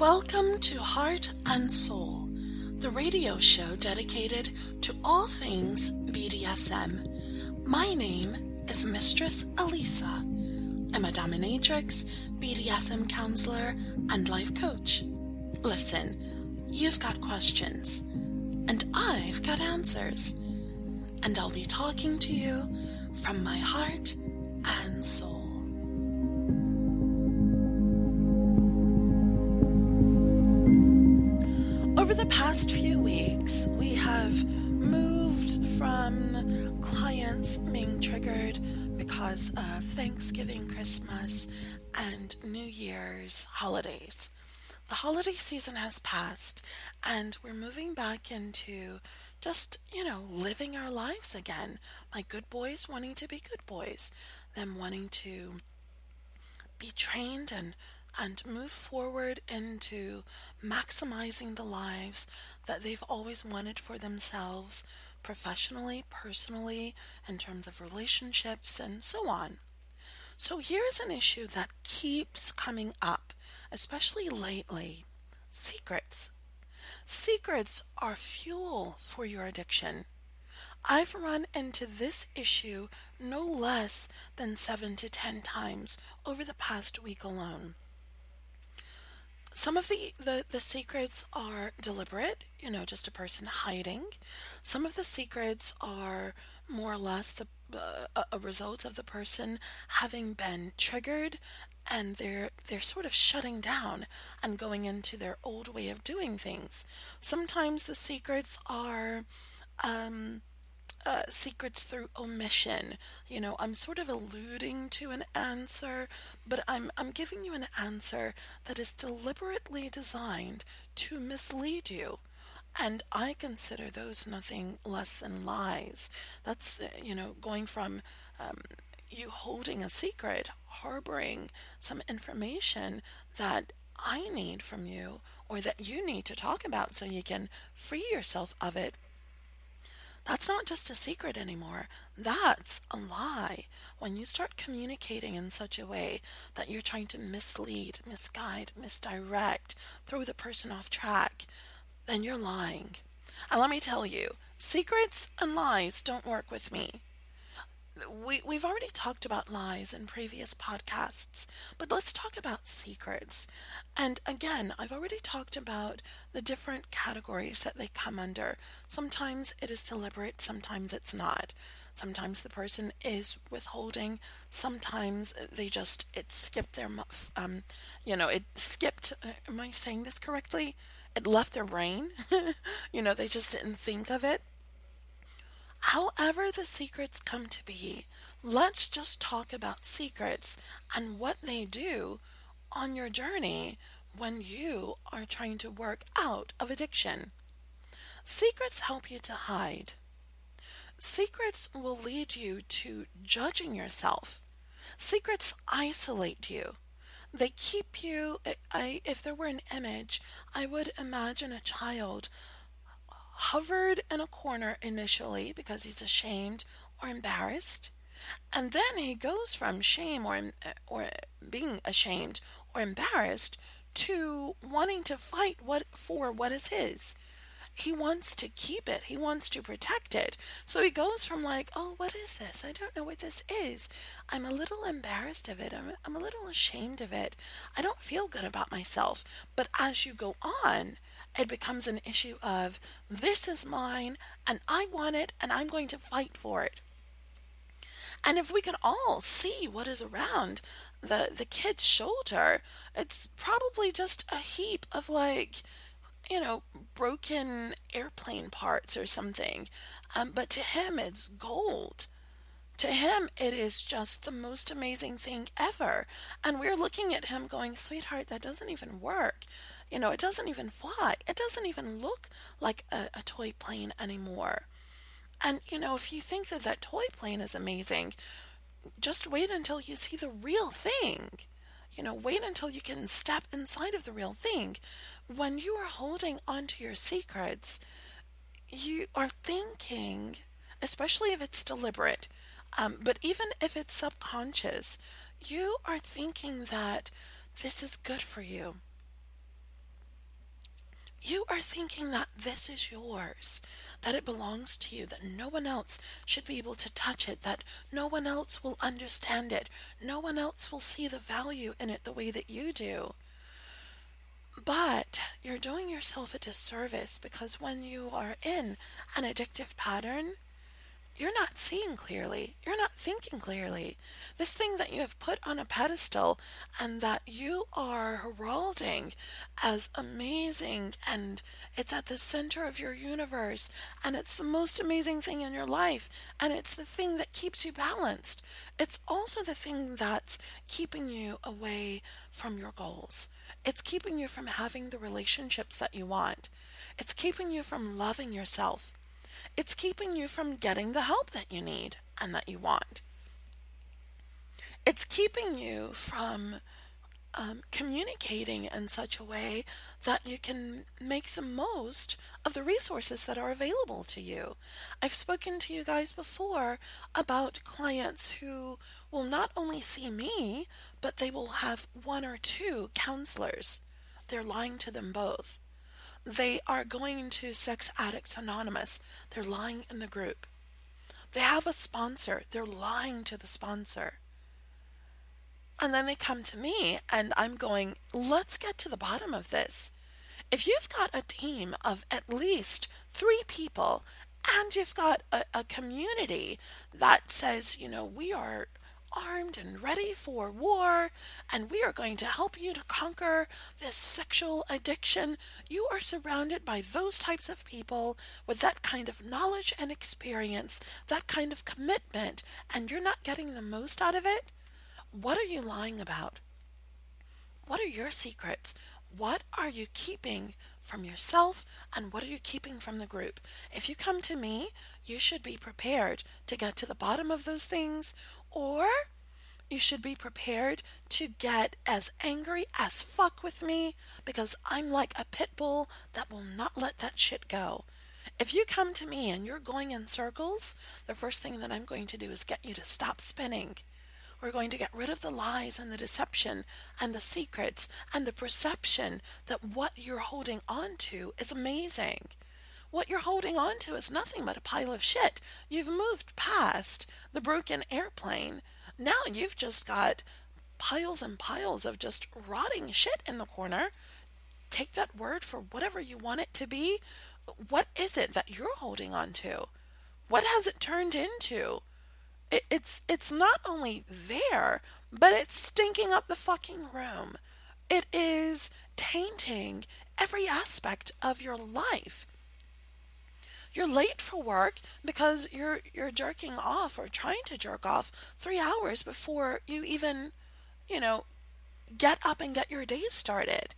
Welcome to Heart and Soul, the radio show dedicated to all things BDSM. My name is Mistress Alisa. I'm a dominatrix, BDSM counselor, and life coach. Listen, you've got questions, and I've got answers. And I'll be talking to you from my heart and soul. From clients being triggered because of Thanksgiving, Christmas, and New Year's holidays. The holiday season has passed, and we're moving back into just, you know, living our lives again. My good boys wanting to be good boys, them wanting to be trained and and move forward into maximizing the lives that they've always wanted for themselves, professionally, personally, in terms of relationships, and so on. So here's an issue that keeps coming up, especially lately secrets. Secrets are fuel for your addiction. I've run into this issue no less than seven to ten times over the past week alone some of the, the, the secrets are deliberate, you know, just a person hiding. Some of the secrets are more or less the uh, a result of the person having been triggered and they're they're sort of shutting down and going into their old way of doing things. Sometimes the secrets are um, uh, secrets through omission. You know, I'm sort of alluding to an answer, but I'm I'm giving you an answer that is deliberately designed to mislead you. And I consider those nothing less than lies. That's, uh, you know, going from um, you holding a secret, harboring some information that I need from you or that you need to talk about so you can free yourself of it that's not just a secret anymore. That's a lie. When you start communicating in such a way that you're trying to mislead, misguide, misdirect, throw the person off track, then you're lying. And let me tell you, secrets and lies don't work with me we, we've already talked about lies in previous podcasts, but let's talk about secrets. And again, I've already talked about the different categories that they come under. Sometimes it is deliberate, sometimes it's not. Sometimes the person is withholding, sometimes they just, it skipped their, um, you know, it skipped, am I saying this correctly? It left their brain. you know, they just didn't think of it. However, the secrets come to be, let's just talk about secrets and what they do on your journey when you are trying to work out of addiction. Secrets help you to hide. Secrets will lead you to judging yourself. Secrets isolate you. They keep you. I, if there were an image, I would imagine a child hovered in a corner initially because he's ashamed or embarrassed. And then he goes from shame or, or being ashamed or embarrassed to wanting to fight what for what is his. He wants to keep it. He wants to protect it. So he goes from like, oh, what is this? I don't know what this is. I'm a little embarrassed of it. I'm, I'm a little ashamed of it. I don't feel good about myself. But as you go on, it becomes an issue of this is mine and I want it and I'm going to fight for it. And if we can all see what is around the, the kid's shoulder, it's probably just a heap of like, you know, broken airplane parts or something. Um, but to him, it's gold. To him, it is just the most amazing thing ever. And we're looking at him going, sweetheart, that doesn't even work. You know, it doesn't even fly. It doesn't even look like a, a toy plane anymore. And, you know, if you think that that toy plane is amazing, just wait until you see the real thing. You know, wait until you can step inside of the real thing. When you are holding onto your secrets, you are thinking, especially if it's deliberate, um, but even if it's subconscious, you are thinking that this is good for you. You are thinking that this is yours, that it belongs to you, that no one else should be able to touch it, that no one else will understand it, no one else will see the value in it the way that you do. But you're doing yourself a disservice because when you are in an addictive pattern, you're not seeing clearly. You're not thinking clearly. This thing that you have put on a pedestal and that you are heralding as amazing and it's at the center of your universe and it's the most amazing thing in your life and it's the thing that keeps you balanced. It's also the thing that's keeping you away from your goals. It's keeping you from having the relationships that you want. It's keeping you from loving yourself. It's keeping you from getting the help that you need and that you want. It's keeping you from um, communicating in such a way that you can make the most of the resources that are available to you. I've spoken to you guys before about clients who will not only see me, but they will have one or two counselors. They're lying to them both. They are going to Sex Addicts Anonymous. They're lying in the group. They have a sponsor. They're lying to the sponsor. And then they come to me, and I'm going, let's get to the bottom of this. If you've got a team of at least three people, and you've got a, a community that says, you know, we are armed and ready for war, and we are going to help you to conquer this sexual addiction. You are surrounded by those types of people with that kind of knowledge and experience, that kind of commitment, and you're not getting the most out of it. What are you lying about? What are your secrets? What are you keeping from yourself and what are you keeping from the group? If you come to me, you should be prepared to get to the bottom of those things or you should be prepared to get as angry as fuck with me because I'm like a pit bull that will not let that shit go. If you come to me and you're going in circles, the first thing that I'm going to do is get you to stop spinning. We're going to get rid of the lies and the deception and the secrets and the perception that what you're holding on to is amazing. What you're holding on to is nothing but a pile of shit. You've moved past the broken airplane. Now you've just got piles and piles of just rotting shit in the corner. Take that word for whatever you want it to be. What is it that you're holding on to? What has it turned into? It, it's it's not only there, but it's stinking up the fucking room. It is tainting every aspect of your life you're late for work because you're you're jerking off or trying to jerk off three hours before you even, you know, get up and get your day started.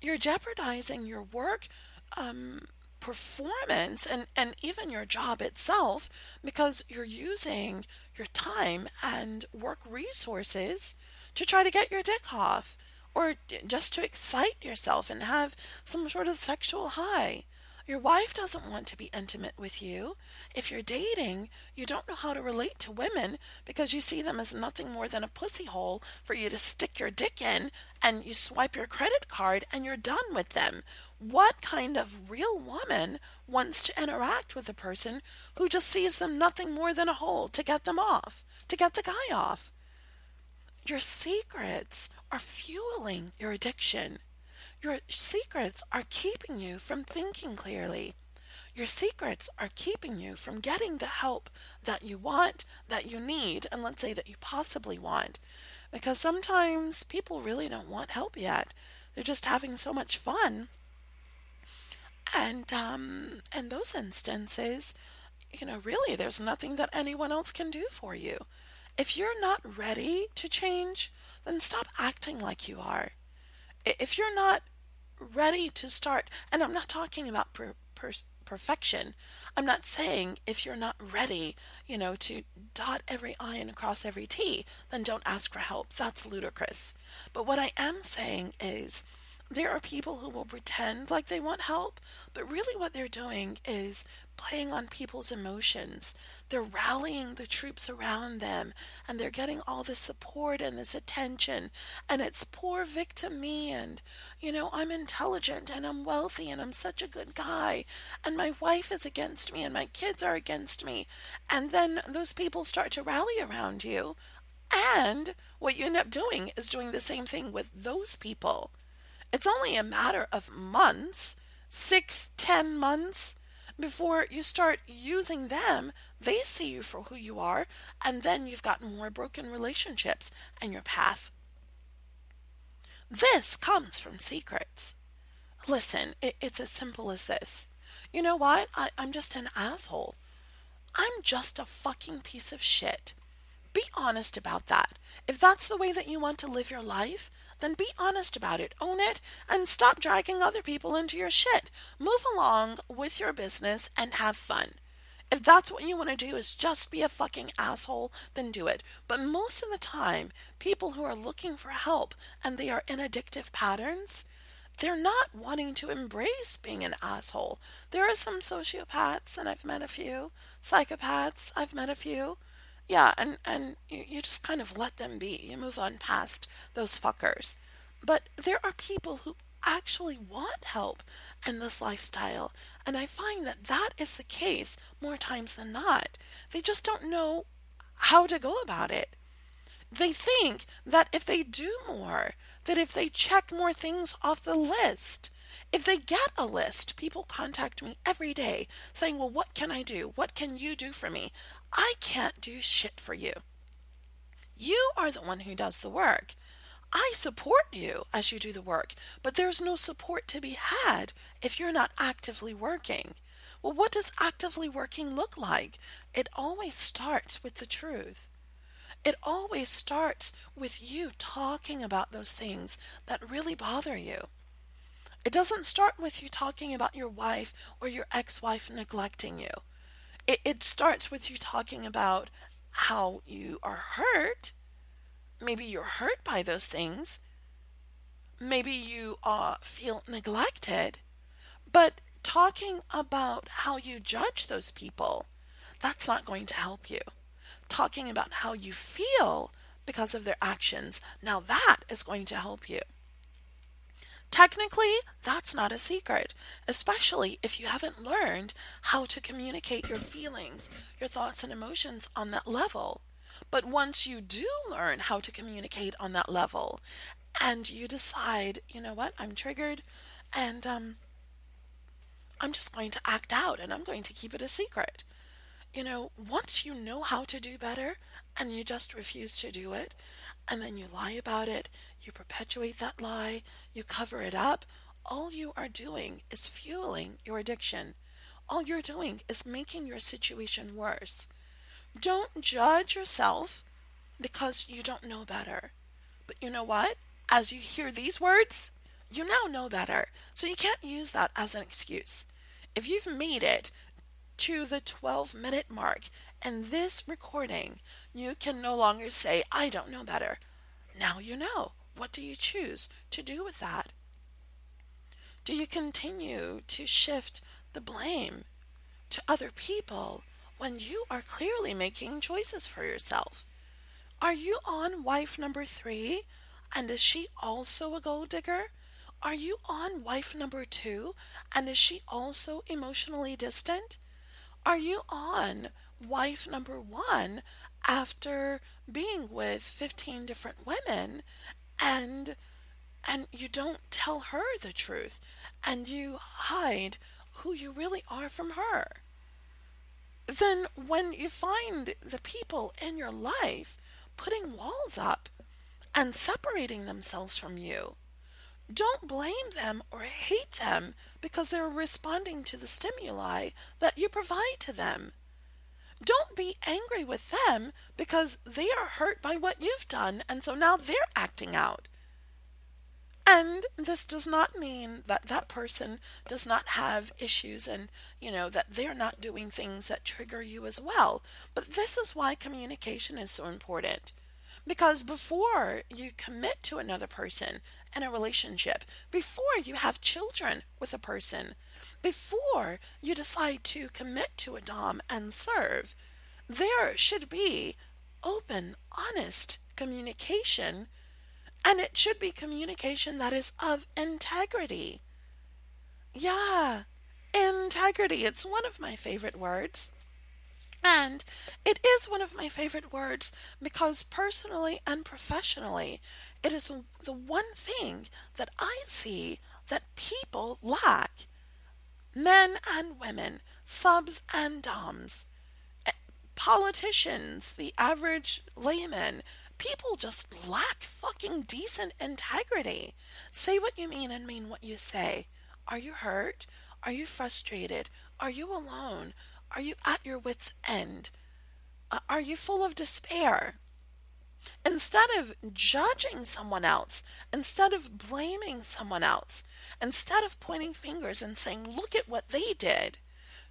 You're jeopardizing your work um, performance and, and even your job itself because you're using your time and work resources to try to get your dick off or just to excite yourself and have some sort of sexual high. Your wife doesn't want to be intimate with you. If you're dating, you don't know how to relate to women because you see them as nothing more than a pussy hole for you to stick your dick in and you swipe your credit card and you're done with them. What kind of real woman wants to interact with a person who just sees them nothing more than a hole to get them off, to get the guy off? Your secrets are fueling your addiction. Your secrets are keeping you from thinking clearly. Your secrets are keeping you from getting the help that you want, that you need, and let's say that you possibly want. Because sometimes people really don't want help yet. They're just having so much fun. And um, in those instances, you know, really, there's nothing that anyone else can do for you. If you're not ready to change, then stop acting like you are. If you're not ready to start, and I'm not talking about per, per, perfection. I'm not saying if you're not ready, you know, to dot every I and cross every T, then don't ask for help. That's ludicrous. But what I am saying is, there are people who will pretend like they want help, but really what they're doing is playing on people's emotions. They're rallying the troops around them and they're getting all this support and this attention. And it's poor victim me. And, you know, I'm intelligent and I'm wealthy and I'm such a good guy. And my wife is against me and my kids are against me. And then those people start to rally around you. And what you end up doing is doing the same thing with those people. It's only a matter of months, six, ten months, before you start using them. They see you for who you are, and then you've got more broken relationships and your path. This comes from secrets. Listen, it, it's as simple as this. You know what? I, I'm just an asshole. I'm just a fucking piece of shit. Be honest about that. If that's the way that you want to live your life, then be honest about it, own it, and stop dragging other people into your shit. Move along with your business and have fun. If that's what you want to do is just be a fucking asshole, then do it. But most of the time, people who are looking for help and they are in addictive patterns, they're not wanting to embrace being an asshole. There are some sociopaths, and I've met a few, psychopaths, I've met a few, yeah, and, and you, you just kind of let them be. You move on past those fuckers. But there are people who actually want help in this lifestyle. And I find that that is the case more times than not. They just don't know how to go about it. They think that if they do more, that if they check more things off the list, if they get a list, people contact me every day saying, Well, what can I do? What can you do for me? I can't do shit for you. You are the one who does the work. I support you as you do the work, but there's no support to be had if you're not actively working. Well, what does actively working look like? It always starts with the truth. It always starts with you talking about those things that really bother you. It doesn't start with you talking about your wife or your ex wife neglecting you. It, it starts with you talking about how you are hurt. Maybe you're hurt by those things. Maybe you uh, feel neglected. But talking about how you judge those people, that's not going to help you. Talking about how you feel because of their actions, now that is going to help you. Technically, that's not a secret, especially if you haven't learned how to communicate your feelings, your thoughts, and emotions on that level. But once you do learn how to communicate on that level, and you decide, you know what, I'm triggered, and um, I'm just going to act out and I'm going to keep it a secret. You know, once you know how to do better and you just refuse to do it, and then you lie about it, you perpetuate that lie, you cover it up, all you are doing is fueling your addiction. All you're doing is making your situation worse. Don't judge yourself because you don't know better. But you know what? As you hear these words, you now know better. So you can't use that as an excuse. If you've made it to the 12 minute mark in this recording, you can no longer say, I don't know better. Now you know. What do you choose to do with that? Do you continue to shift the blame to other people when you are clearly making choices for yourself? Are you on wife number three? And is she also a gold digger? Are you on wife number two? And is she also emotionally distant? Are you on wife number one after being with 15 different women and and you don't tell her the truth and you hide who you really are from her. Then when you find the people in your life putting walls up and separating themselves from you don't blame them or hate them because they're responding to the stimuli that you provide to them don't be angry with them because they are hurt by what you've done, and so now they're acting out. And this does not mean that that person does not have issues and, you know, that they're not doing things that trigger you as well. But this is why communication is so important. Because before you commit to another person in a relationship, before you have children with a person, before you decide to commit to a Dom and serve, there should be open, honest communication, and it should be communication that is of integrity. Yeah, integrity. It's one of my favorite words. And it is one of my favorite words because personally and professionally, it is the one thing that I see that people lack men and women, subs and doms, eh, politicians, the average layman, people just lack fucking decent integrity. Say what you mean and mean what you say. Are you hurt? Are you frustrated? Are you alone? Are you at your wits' end? Are you full of despair? Instead of judging someone else, instead of blaming someone else, instead of pointing fingers and saying, look at what they did,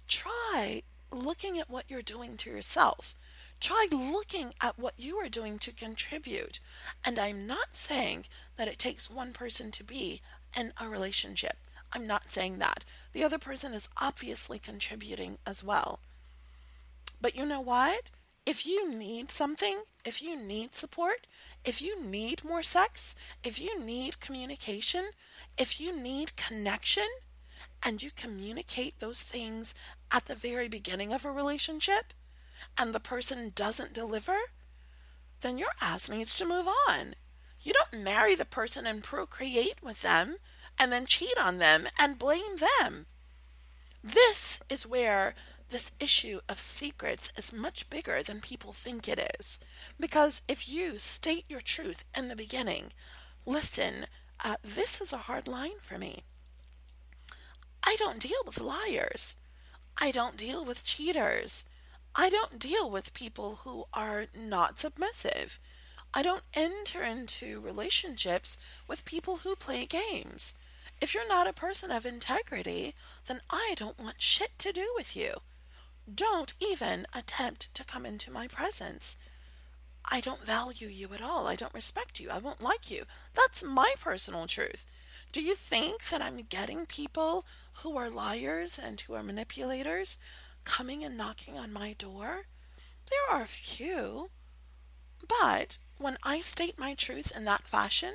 try looking at what you're doing to yourself. Try looking at what you are doing to contribute. And I'm not saying that it takes one person to be in a relationship. I'm not saying that. The other person is obviously contributing as well. But you know what? If you need something, if you need support, if you need more sex, if you need communication, if you need connection, and you communicate those things at the very beginning of a relationship, and the person doesn't deliver, then your ass needs to move on. You don't marry the person and procreate with them and then cheat on them and blame them. This is where this issue of secrets is much bigger than people think it is. Because if you state your truth in the beginning, listen, uh, this is a hard line for me. I don't deal with liars. I don't deal with cheaters. I don't deal with people who are not submissive. I don't enter into relationships with people who play games. If you're not a person of integrity, then I don't want shit to do with you. Don't even attempt to come into my presence. I don't value you at all. I don't respect you. I won't like you. That's my personal truth. Do you think that I'm getting people who are liars and who are manipulators coming and knocking on my door? There are a few. But when I state my truth in that fashion,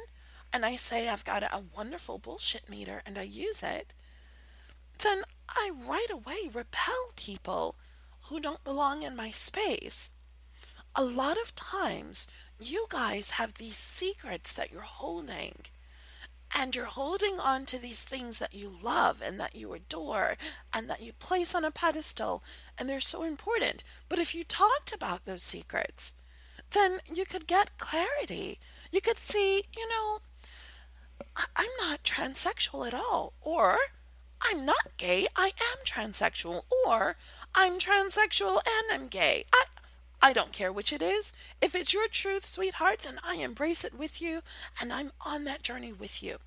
and I say I've got a wonderful bullshit meter and I use it, then I right away repel people who don't belong in my space. A lot of times, you guys have these secrets that you're holding, and you're holding on to these things that you love and that you adore and that you place on a pedestal, and they're so important. But if you talked about those secrets, then you could get clarity. You could see, you know, I'm not transsexual at all. Or I'm not gay, I am transsexual. Or I'm transsexual and I'm gay. I I don't care which it is. If it's your truth, sweetheart, then I embrace it with you and I'm on that journey with you.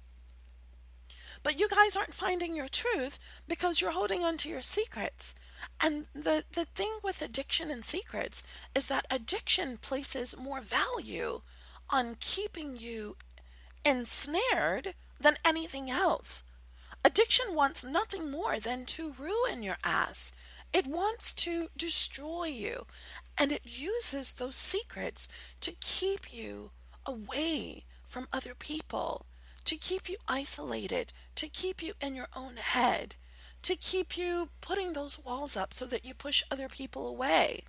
But you guys aren't finding your truth because you're holding on to your secrets. And the, the thing with addiction and secrets is that addiction places more value on keeping you ensnared than anything else. Addiction wants nothing more than to ruin your ass. It wants to destroy you. And it uses those secrets to keep you away from other people, to keep you isolated, to keep you in your own head, to keep you putting those walls up so that you push other people away.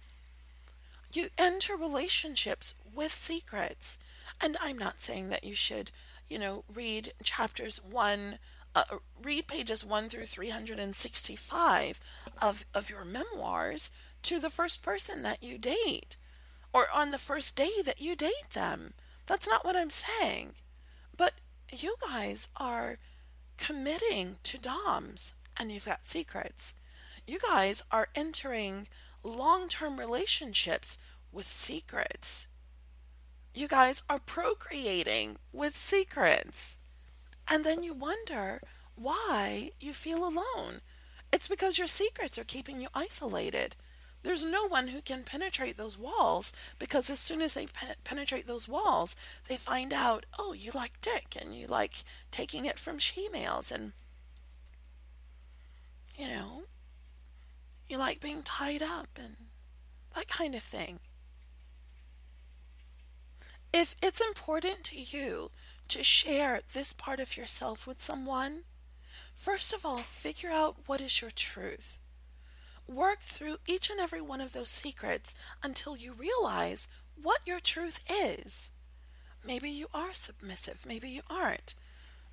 You enter relationships with secrets. And I'm not saying that you should, you know, read chapters 1 uh, read pages 1 through 365 of, of your memoirs to the first person that you date or on the first day that you date them. That's not what I'm saying. But you guys are committing to DOMs and you've got secrets. You guys are entering long term relationships with secrets. You guys are procreating with secrets. And then you wonder why you feel alone. It's because your secrets are keeping you isolated. there's no one who can penetrate those walls because as soon as they pe- penetrate those walls, they find out, oh, you like dick and you like taking it from she males and, you know, you like being tied up and that kind of thing. If it's important to you to share this part of yourself with someone, first of all, figure out what is your truth. Work through each and every one of those secrets until you realize what your truth is. Maybe you are submissive, maybe you aren't.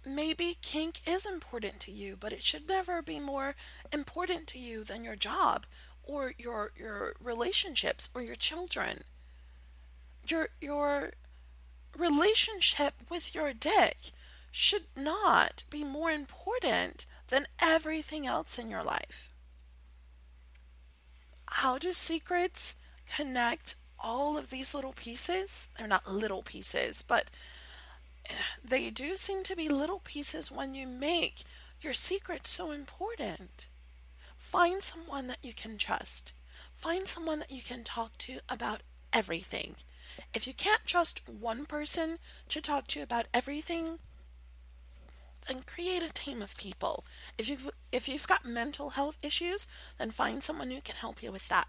Maybe kink is important to you, but it should never be more important to you than your job or your your relationships or your children. Your your relationship with your dick should not be more important than everything else in your life how do secrets connect all of these little pieces? They're not little pieces, but they do seem to be little pieces when you make your secret so important. Find someone that you can trust. Find someone that you can talk to about everything. If you can't trust one person to talk to you about everything, then create a team of people. If you've if you've got mental health issues, then find someone who can help you with that.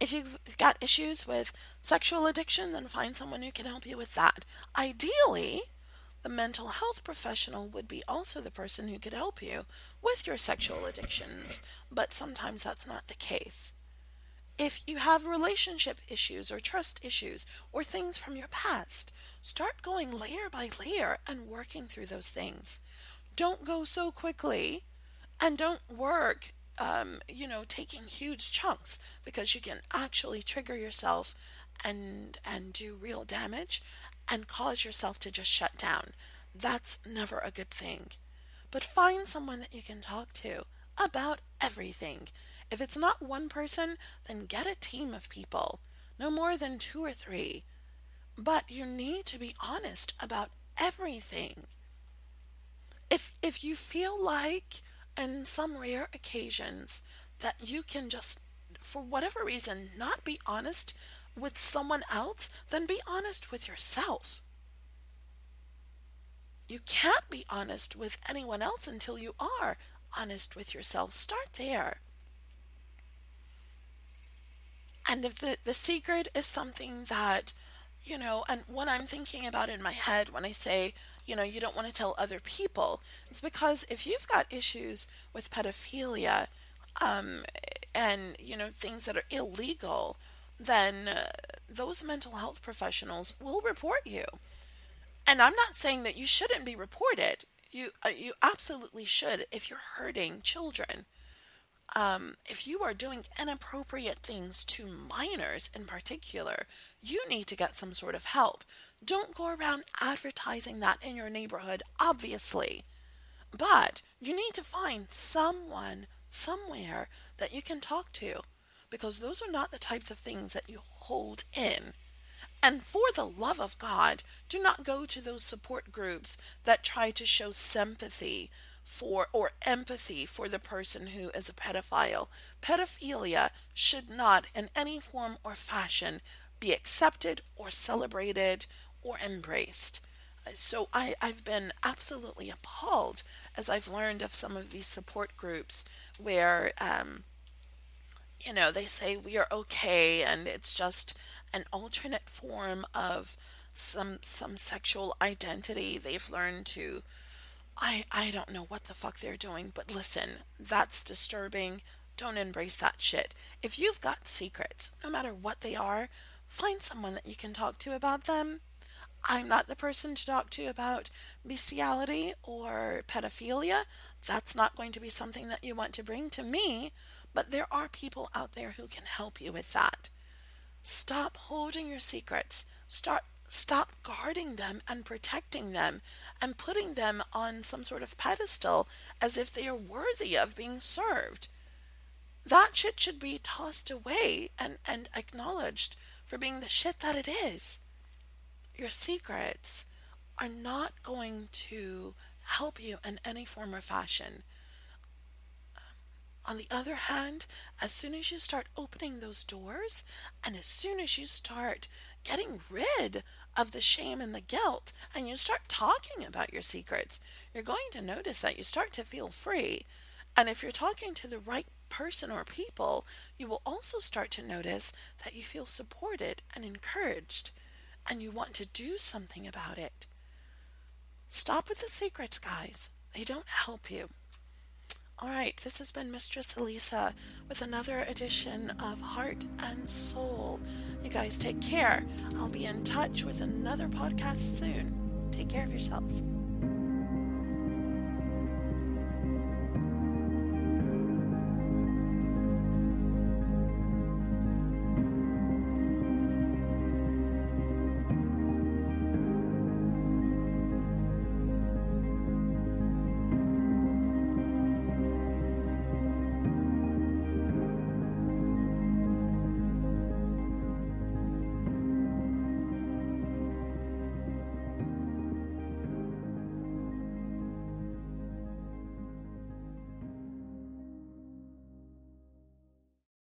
If you've got issues with sexual addiction, then find someone who can help you with that. Ideally, the mental health professional would be also the person who could help you with your sexual addictions, but sometimes that's not the case. If you have relationship issues or trust issues or things from your past, start going layer by layer and working through those things. Don't go so quickly and don't work, um, you know, taking huge chunks because you can actually trigger yourself and and do real damage and cause yourself to just shut down. That's never a good thing. But find someone that you can talk to about everything if it's not one person, then get a team of people, no more than two or three. But you need to be honest about everything. If if you feel like in some rare occasions that you can just for whatever reason not be honest with someone else, then be honest with yourself. You can't be honest with anyone else until you are honest with yourself. Start there. And if the, the secret is something that, you know, and what I'm thinking about in my head when I say, you know, you don't want to tell other people, it's because if you've got issues with pedophilia um, and, you know, things that are illegal, then uh, those mental health professionals will report you. And I'm not saying that you shouldn't be reported. You uh, you absolutely should if you're hurting children um, if you are doing inappropriate things to minors in particular, you need to get some sort of help. Don't go around advertising that in your neighborhood, obviously. But you need to find someone somewhere that you can talk to because those are not the types of things that you hold in. And for the love of God, do not go to those support groups that try to show sympathy for or empathy for the person who is a pedophile. Pedophilia should not, in any form or fashion, be accepted or celebrated or embraced. So I, I've been absolutely appalled as I've learned of some of these support groups where, um, you know, they say we are okay and it's just an alternate form of some some sexual identity they've learned to I I don't know what the fuck they're doing, but listen, that's disturbing. Don't embrace that shit. If you've got secrets, no matter what they are, find someone that you can talk to about them. I'm not the person to talk to about bestiality or pedophilia. That's not going to be something that you want to bring to me, but there are people out there who can help you with that. Stop holding your secrets. Start stop guarding them and protecting them and putting them on some sort of pedestal as if they are worthy of being served. That shit should be tossed away and, and acknowledged for being the shit that it is. Your secrets are not going to help you in any form or fashion. On the other hand, as soon as you start opening those doors, and as soon as you start getting rid of the shame and the guilt, and you start talking about your secrets, you're going to notice that you start to feel free. And if you're talking to the right person or people, you will also start to notice that you feel supported and encouraged, and you want to do something about it. Stop with the secrets, guys. They don't help you. All right, this has been Mistress Alisa with another edition of Heart and Soul. You guys take care. I'll be in touch with another podcast soon. Take care of yourself.